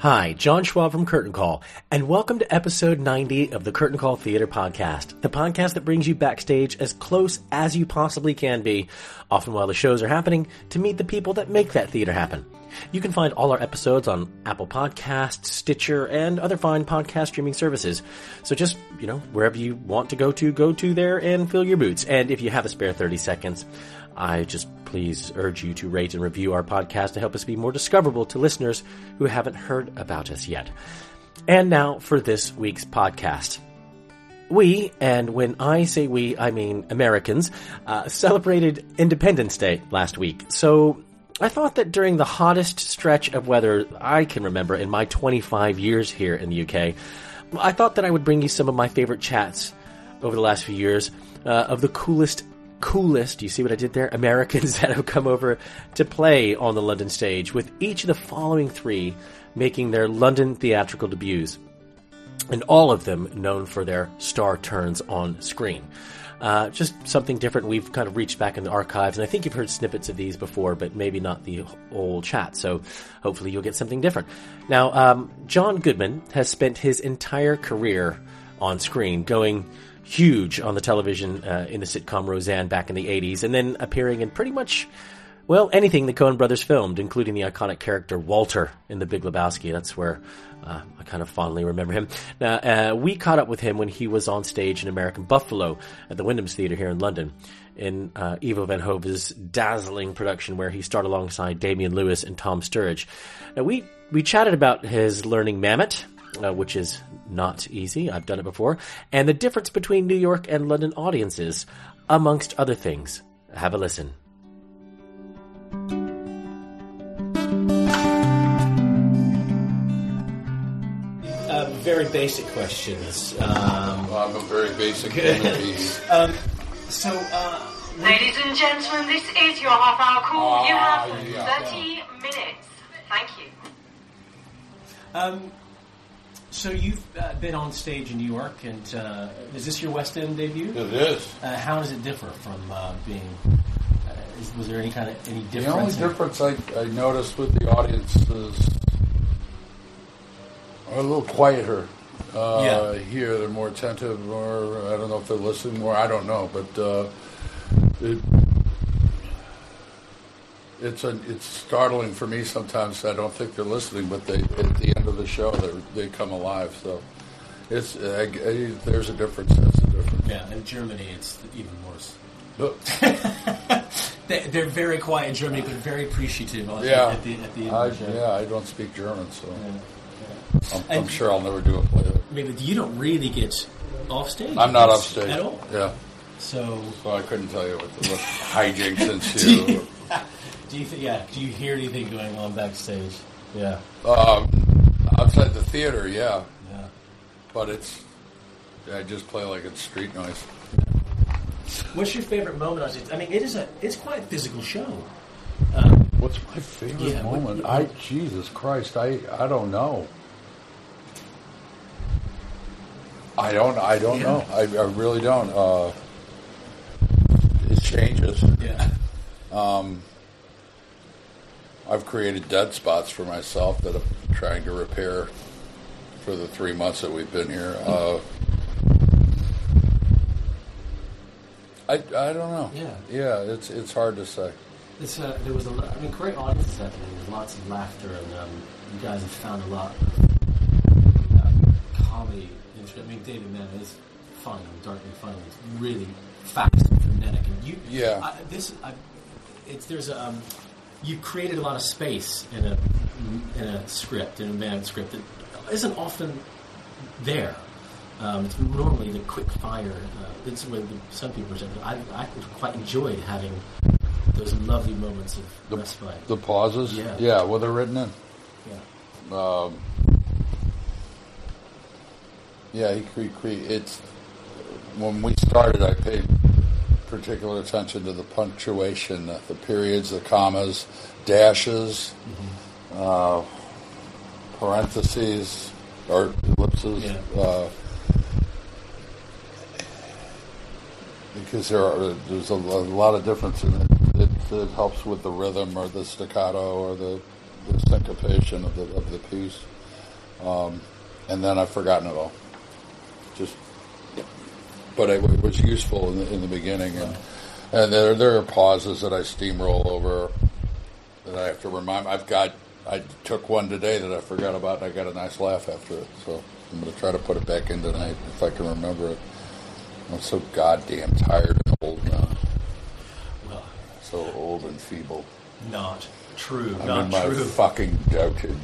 Hi, John Schwab from Curtain Call, and welcome to episode 90 of the Curtain Call Theater Podcast, the podcast that brings you backstage as close as you possibly can be, often while the shows are happening, to meet the people that make that theater happen. You can find all our episodes on Apple Podcasts, Stitcher, and other fine podcast streaming services. So just, you know, wherever you want to go to, go to there and fill your boots. And if you have a spare 30 seconds, I just please urge you to rate and review our podcast to help us be more discoverable to listeners who haven't heard about us yet. And now for this week's podcast. We, and when I say we, I mean Americans, uh, celebrated Independence Day last week. So I thought that during the hottest stretch of weather I can remember in my 25 years here in the UK, I thought that I would bring you some of my favorite chats over the last few years uh, of the coolest coolest, you see what I did there? Americans that have come over to play on the London stage, with each of the following three making their London theatrical debuts. And all of them known for their star turns on screen. Uh, just something different. We've kind of reached back in the archives, and I think you've heard snippets of these before, but maybe not the whole chat. So hopefully you'll get something different. Now, um, John Goodman has spent his entire career on screen, going huge on the television uh, in the sitcom Roseanne back in the 80s, and then appearing in pretty much, well, anything the Coen brothers filmed, including the iconic character Walter in The Big Lebowski. That's where uh, I kind of fondly remember him. Now, uh, we caught up with him when he was on stage in American Buffalo at the Wyndham's Theatre here in London. In uh, Ivo Van Hove's dazzling production, where he starred alongside Damian Lewis and Tom Sturridge. Now we we chatted about his learning Mamet, uh, which is not easy. I've done it before. And the difference between New York and London audiences, amongst other things. Have a listen. Uh, very basic questions. Um, I'm a very basic um, so, uh, Ladies and gentlemen, this is your half hour call. you Ah, have yeah. 30 minutes. Thank you. Um, so you've uh, been on stage in New York, and uh, is this your West End debut? It is. Uh, how does it differ from uh, being? Uh, is, was there any kind of any difference? The only difference I, I noticed with the audience is a little quieter. Uh, Yeah. Here, they're more attentive, or I don't know if they're listening more. I don't know, but uh, it, it's a, it's startling for me sometimes. I don't think they're listening, but they at the end of the show they they come alive. So it's uh, I, I, there's a difference. That's a difference. Yeah, in Germany it's even worse. They, they're very quiet in Germany, but very appreciative. At, Yeah, at the, at the end I, of the show. yeah, I don't speak German, so I'm, I'm sure I'll never do a play. I mean, you don't really get off stage. I'm not off stage at all. Yeah, So, so I couldn't tell you what, what hijinks ensue. Do you th- yeah? Do you hear anything going on backstage? Yeah. Um, outside the theater, yeah, Yeah. but it's I just play like it's street noise. What's your favorite moment on stage? I mean, it is a it's quite a physical show. Um, What's my favorite Yeah, what- moment? I Jesus Christ, I I don't know. I don't I don't Yeah. know. I, I really don't. Uh, it changes. yeah. Um, I've created dead spots for myself that I'm trying to repair for the three months that we've been here. Uh, I, I don't know. Yeah. Yeah, it's it's hard to say. It's uh, there was a I mean, great audiences happening. There's lots of laughter, and um, you guys have found a lot of uh, comedy. I mean, David Mamet is funny, darkly funny. It's really fast and frenetic, and you. Yeah. I, this I, it's there's a um, you created a lot of space in a in a script in a manuscript that isn't often there. Um, it's normally the quick fire. Uh, it's where the, some people are. I I quite enjoyed having those lovely moments of The, respite. the pauses? Yeah. Yeah, well, they're written in. Yeah. Um, yeah, he cre- cre- it's when we started. I paid particular attention to the punctuation, the periods, the commas, dashes, uh, parentheses, or ellipses. Yeah. Uh, because there are there's a, a lot of difference in it. it. It helps with the rhythm or the staccato or the, the syncopation of the of the piece. Um, and then I've forgotten it all. Just, but I, was useful in the, in the beginning, and and there there are pauses that I steamroll over that I have to remind. I've got I took one today that I forgot about, and I got a nice laugh after it. So I'm going to try to put it back in tonight if I can remember it. I'm so goddamn tired and old now. Well, So old and feeble. not true. I'm not in my true. fucking dotage.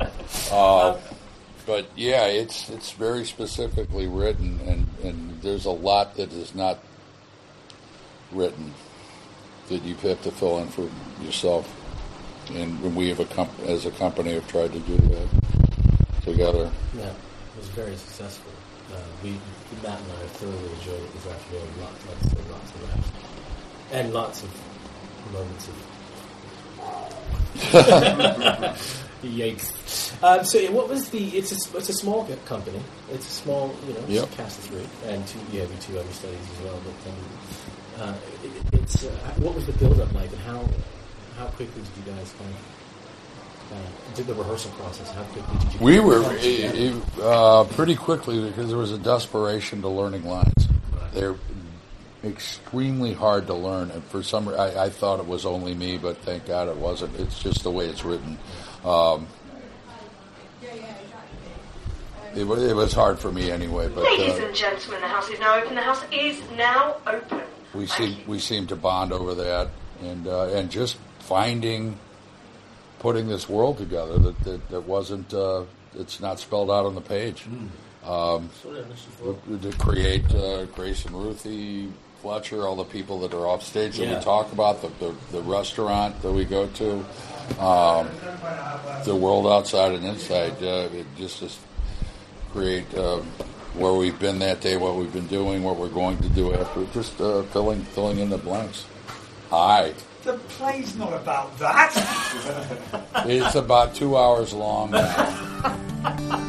uh, but yeah, it's it's very specifically written, and, and there's a lot that is not written that you have to fill in for yourself. And we have a comp- as a company have tried to do that together. Yeah, it was very successful. Uh, we, Matt and I thoroughly enjoyed it this afternoon. Lots, lots, and lots of laughs, and lots of moments of yikes. Um, so, yeah, what was the? It's a it's a small company. It's a small, you know, Yep. cast of three, and two. Yeah, the two understudies as well. But um, uh, it, it's uh, what was the build up like, and how how quickly did you guys kind of uh, did the rehearsal process? How quickly did you? We were come uh, pretty quickly because there was a desperation to learning lines. They're extremely hard to learn, and for some, I, I thought it was only me, but thank God it wasn't. It's just the way it's written. Um, it, wa- it was hard for me anyway, but Ladies uh, and gentlemen, the house is now open. The house is now open. we seem we seem to bond over that, and uh, and just finding, putting this world together that that, that wasn't. Uh, it's not spelled out on the page. Um, to create uh, Grace and Ruthie Fletcher, all the people that are off stage that Yeah. we talk about, the, the, the restaurant that we go to, um, the world outside and inside. Uh, it just just create uh, where we've been that day, what we've been doing, what we're going to do after, just uh, filling filling in the blanks. Hi. The play's not about that. It's about two hours long now.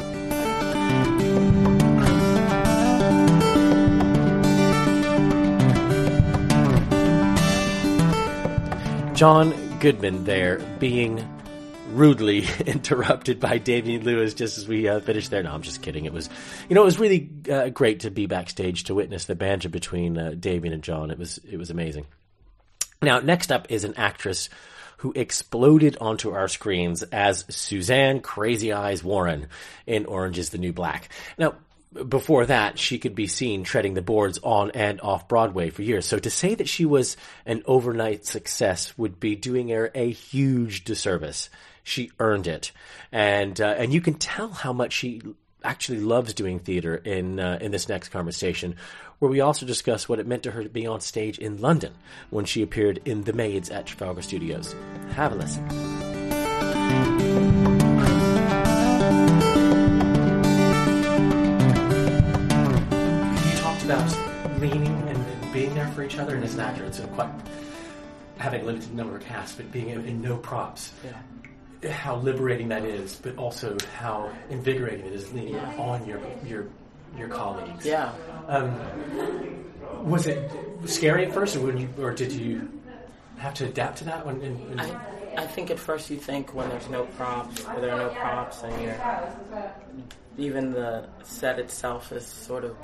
John Goodman there being rudely interrupted by Damian Lewis just as we uh, finished there. No, I'm just kidding. It was, you know, it was really uh, great to be backstage to witness the banter between uh, Damian and John. It was it was amazing. Now, next up is an actress who exploded onto our screens as Suzanne Crazy Eyes Warren in Orange is the New Black. Now, before that, she could be seen treading the boards on and off Broadway for years. So to say that she was an overnight success would be doing her a huge disservice. She earned it, and uh, and you can tell how much she actually loves doing theater in uh, in this next conversation, where we also discuss what it meant to her to be on stage in London when she appeared in The Maids at Trafalgar Studios. Have a listen. Leaning and, being there for each other, and as an actor, it's quite having a limited number of casts, but being in, in no props. How liberating that is, but also how invigorating it is leaning on your your your colleagues. Yeah. Um, was it scary at first, or you, or did you have to adapt to that? When, in, in, I, I think at first you think when there's no props, or there are no props, and you're even the set itself is sort of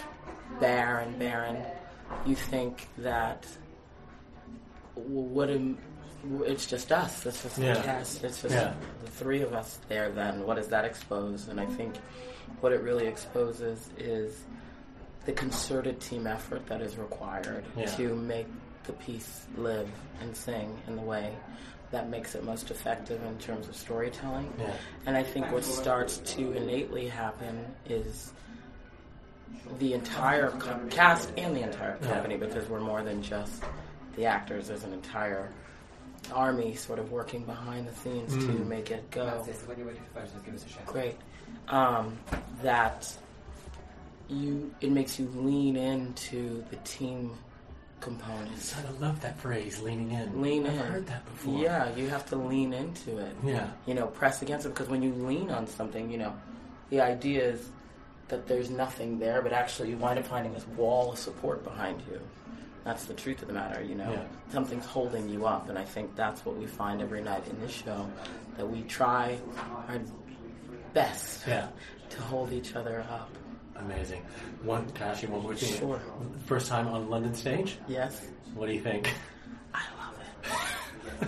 bare and barren. You think that what am, it's just us. It's just Yeah. the cast. It's just Yeah. the three of us there. Then what does that expose? And I think what it really exposes is the concerted team effort that is required Yeah. to make the piece live and sing in the way that makes it most effective in terms of storytelling. And I think what starts to innately happen is the entire co- cast and the entire Yeah. company, because we're more than just the actors. There's an entire army sort of working behind the scenes to Mm. make it go. Great. Um, that you it makes you lean into the team components. I love that phrase, leaning in. Lean I've in. heard that before. Yeah, you have to lean into it. Yeah. You know, press against it because when you lean on something, you know, the idea is that there's nothing there, but actually you wind up finding this wall of support behind you. That's the truth of the matter, you know. Yeah. Something's holding you up, and I think that's what we find every night in this show that we try our best Yeah. to hold each other up. Amazing. One, can I ask you one more thing? Sure. First time on London stage? Yes. What do you think? I love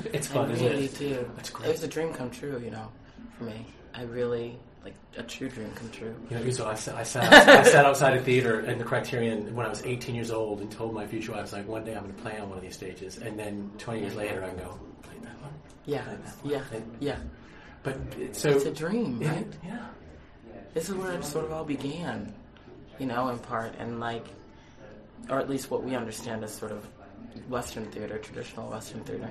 it. it's I fun, isn't really it? do. It's great. It was a dream come true, you know, for me. I really like a true dream come true. You know, so I sat, I sat, I sat outside a theater in the Criterion when I was 18 years old and told my future wife, like, one day I'm going to play on one of these stages. And then 20 years later, I go, play that one. Yeah, that one. yeah, And- yeah. But so it's a dream, right? Yeah. This is where it sort of all began, you know, in part, and like, or at least what we understand as sort of Western theater, traditional Western theater.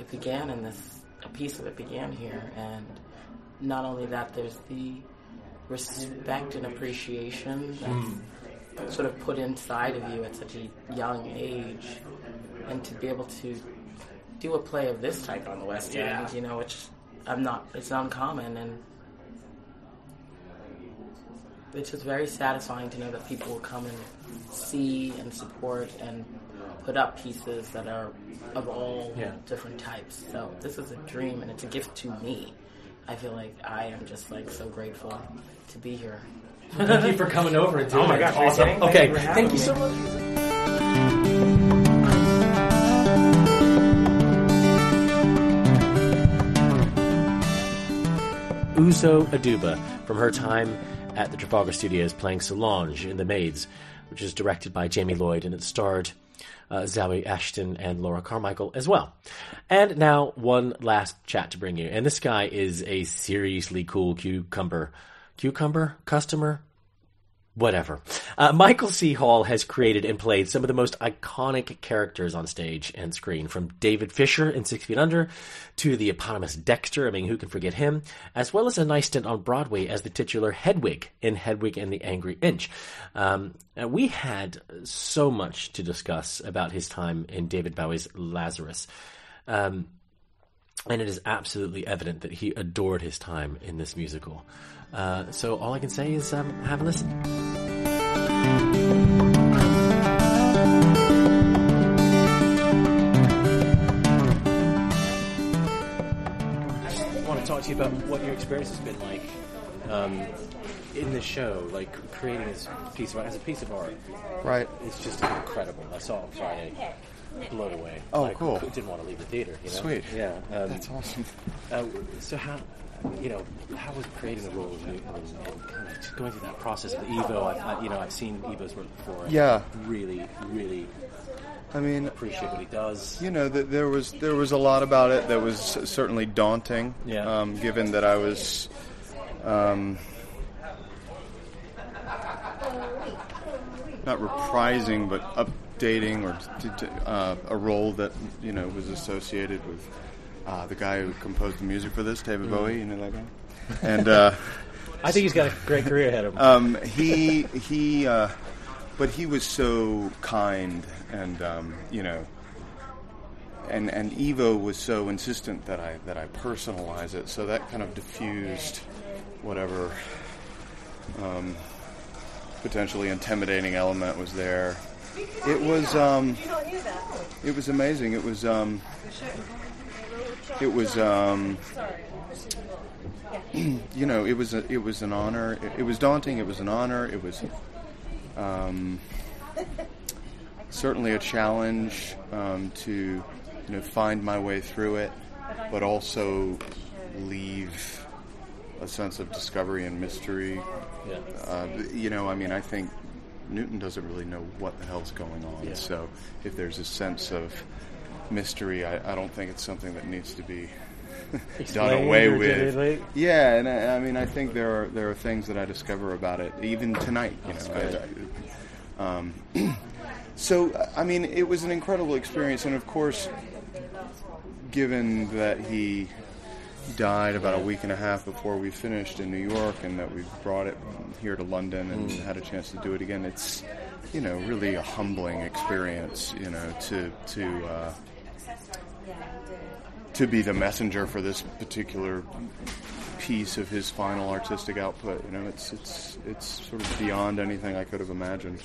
It began in this. A piece of it began here, and not only that, there's the respect and appreciation that's hmm. sort of put inside of you at such a young age, and to be able to do a play of this type on the West Yeah. End, you know, which I'm not. It's uncommon, and it's just very satisfying to know that people will come and see and support and put up pieces that are of all Yeah. different types. So this is a dream, and it's a gift to me. I feel like I am just like so grateful to be here. Thank you for coming over and doing Oh my it. gosh, awesome. kidding? Thank Okay, you thank you so much. Uzo Aduba from her time at the Trafalgar Studios playing Solange in The Maids, which is directed by Jamie Lloyd and it starred uh, Zawe Ashton and Laura Carmichael as well. And now one last chat to bring you, and this guy is a seriously cool cucumber, cucumber customer, whatever. Uh, Michael C. Hall has created and played some of the most iconic characters on stage and screen, from David Fisher in Six Feet Under to the eponymous Dexter, I mean, who can forget him, as well as a nice stint on Broadway as the titular Hedwig in Hedwig and the Angry Inch. Um, we had so much to discuss about his time in David Bowie's Lazarus. Um, and it is absolutely evident that he adored his time in this musical. Uh, so all I can say is um, have a listen. I want to talk to you about what your experience has been like um, in this show, like creating this piece of art as a piece of art. Right. It's just incredible. I saw it on Friday, blown away. Oh, I cool. Didn't want to leave the theater. You know? Sweet. Yeah. Um, That's awesome. Uh, so how, you know, how was creating the role and, and, and kind of going through that process of Ivo? I, I, you know, I've seen Ivo's work before. Yeah. Really, really I mean, appreciate what he does. You know, th- there was there was a lot about it that was certainly daunting. Yeah. Um, given that I was, um, not reprising, but updating or t- t- uh, a role that you know was associated with uh, the guy who composed the music for this, David Mhm. Bowie. You know that guy. And uh, I think he's got a great career ahead of him. Um, he he, uh, but he was so kind, and um, you know, and and Ivo was so insistent that I that I personalize it, so that kind of diffused whatever um, potentially intimidating element was there. It was um, it was amazing. It was um, it was um, you know, it was a, it was an honor. It, it was daunting. It was an honor. It was um, certainly a challenge um, to you know find my way through it, but also leave a sense of discovery and mystery. Yeah. Uh, you know, I mean, I think Newton doesn't really know what the hell's going on. Yeah. So if there's a sense of mystery, I, I don't think it's something that needs to be done away with. Yeah, and I, I mean, I think there are there are things that I discover about it even tonight. You know. I- I- um, so I mean, it was an incredible experience, and of course, given that he died about a week and a half before we finished in New York, and that we brought it here to London and Mm. had a chance to do it again, it's you know really a humbling experience. You know, to to uh, to be the messenger for this particular piece of his final artistic output. You know, it's it's it's sort of beyond anything I could have imagined.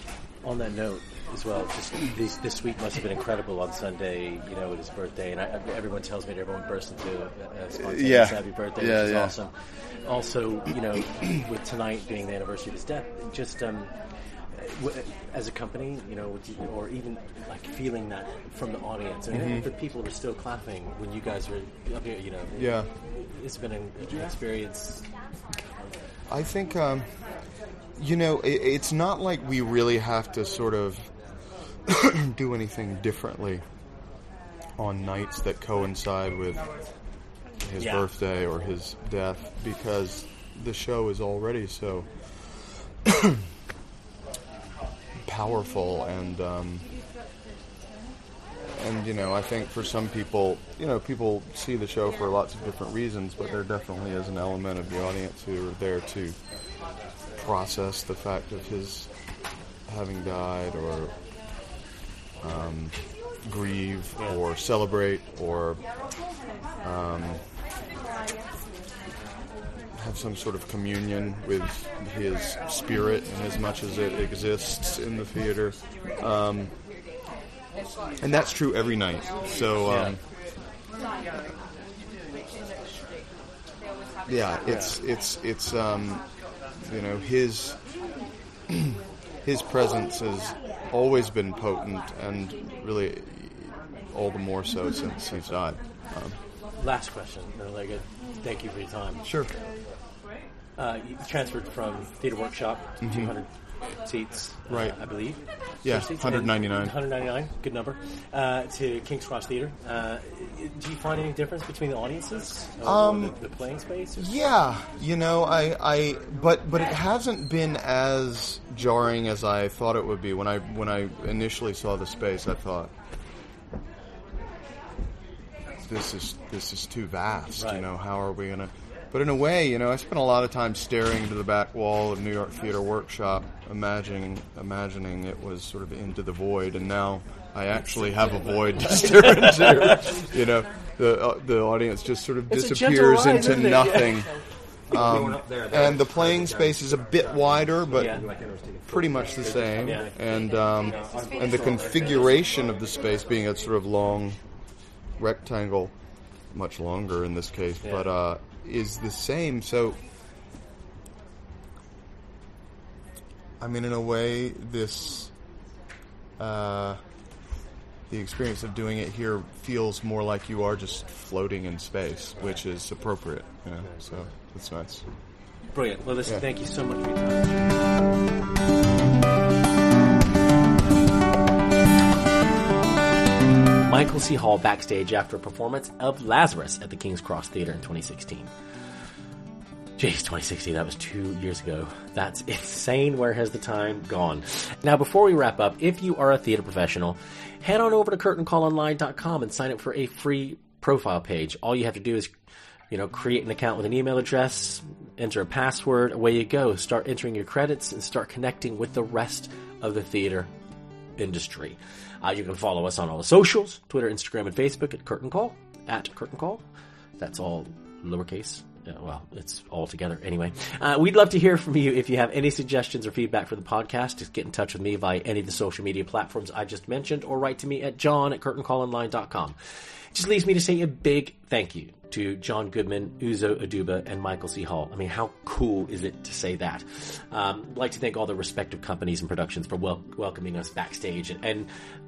On that note, as well, just this, this week must have been incredible on Sunday. You know, with his birthday, and I, everyone tells me that everyone burst into a spontaneous Yeah. happy birthday, Yeah, which is yeah. awesome. Also, you know, with tonight being the anniversary of his death, just um, w- as a company, you know, or even like feeling that from the audience, and Mhm. the people were still clapping when you guys were up here. You know, Yeah. it's been an experience. I think, um, you know, it, it's not like we really have to sort of do anything differently on nights that coincide with his Yeah. birthday or his death because the show is already so powerful and um, and you know I think for some people you know people see the show for lots of different reasons but there definitely is an element of the audience who are there to process the fact of his having died or um, grieve or celebrate or um, have some sort of communion with his spirit in as much as it exists in the theater. Um, and that's true every night. So, um, yeah, it's it's it's um, you know his his presence has always been potent, and really all the more so since he's died. Um, Last question, like, thank you for your time. Sure. Uh, transferred from Theater Workshop, Mhm. 200 seats, uh, Right. I believe. Yeah, 199. 199, good number. Uh, to King's Cross Theater. Uh, do you find any difference between the audiences? Um, the, the playing space? or- Yeah, you know, I, I, but, but it hasn't been as jarring as I thought it would be when I, when I initially saw the space. I thought, this is, this is too vast. You know, how are we gonna? But in a way, you know, I spent a lot of time staring into the back wall of New York Theater Workshop, imagining, imagining it was sort of into the void, and now I actually have a void to stare into. You know, the uh, the audience just sort of It's disappears ride, into nothing. Yeah. Um, and the playing space is a bit wider, but Yeah. pretty much the same. Yeah. And um, and the configuration of the space being a sort of long rectangle, much longer in this case, but uh, is the same. So, I mean, in a way, this uh, the experience of doing it here feels more like you are just floating in space, which is appropriate. You know, so it's nice. Brilliant. Well, listen, Yeah. thank you so much for your time. Michael C. Hall backstage after a performance of Lazarus at the King's Cross Theater in 2016. Jeez, 2016, that was two years ago. That's insane. Where has the time gone? Now, before we wrap up, if you are a theater professional, head on over to curtaincallonline.com and sign up for a free profile page. All you have to do is, you know, create an account with an email address, enter a password, away you go. Start entering your credits and start connecting with the rest of the theater industry. Uh, you can follow us on all the socials, Twitter, Instagram, and Facebook at Curtain Call, at Curtain Call. That's all lowercase. Yeah, well, it's all together anyway. Uh, we'd love to hear from you if you have any suggestions or feedback for the podcast. Just get in touch with me via any of the social media platforms I just mentioned or write to me at john at curtaincallonline.com. It just leaves me to say a big thank you to John Goodman, Uzo Aduba, and Michael C. Hall. I mean, how cool is it to say that? Um, I'd like to thank all the respective companies and productions for wel- welcoming us backstage and, and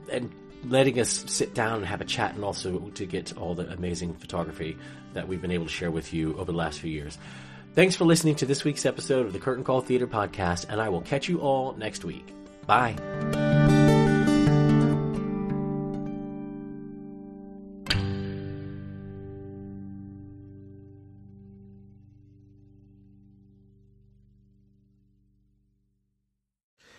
and letting us sit down and have a chat, and also to get all the amazing photography that we've been able to share with you over the last few years. Thanks for listening to this week's episode of the Curtain Call Theater Podcast, and I will catch you all next week. Bye.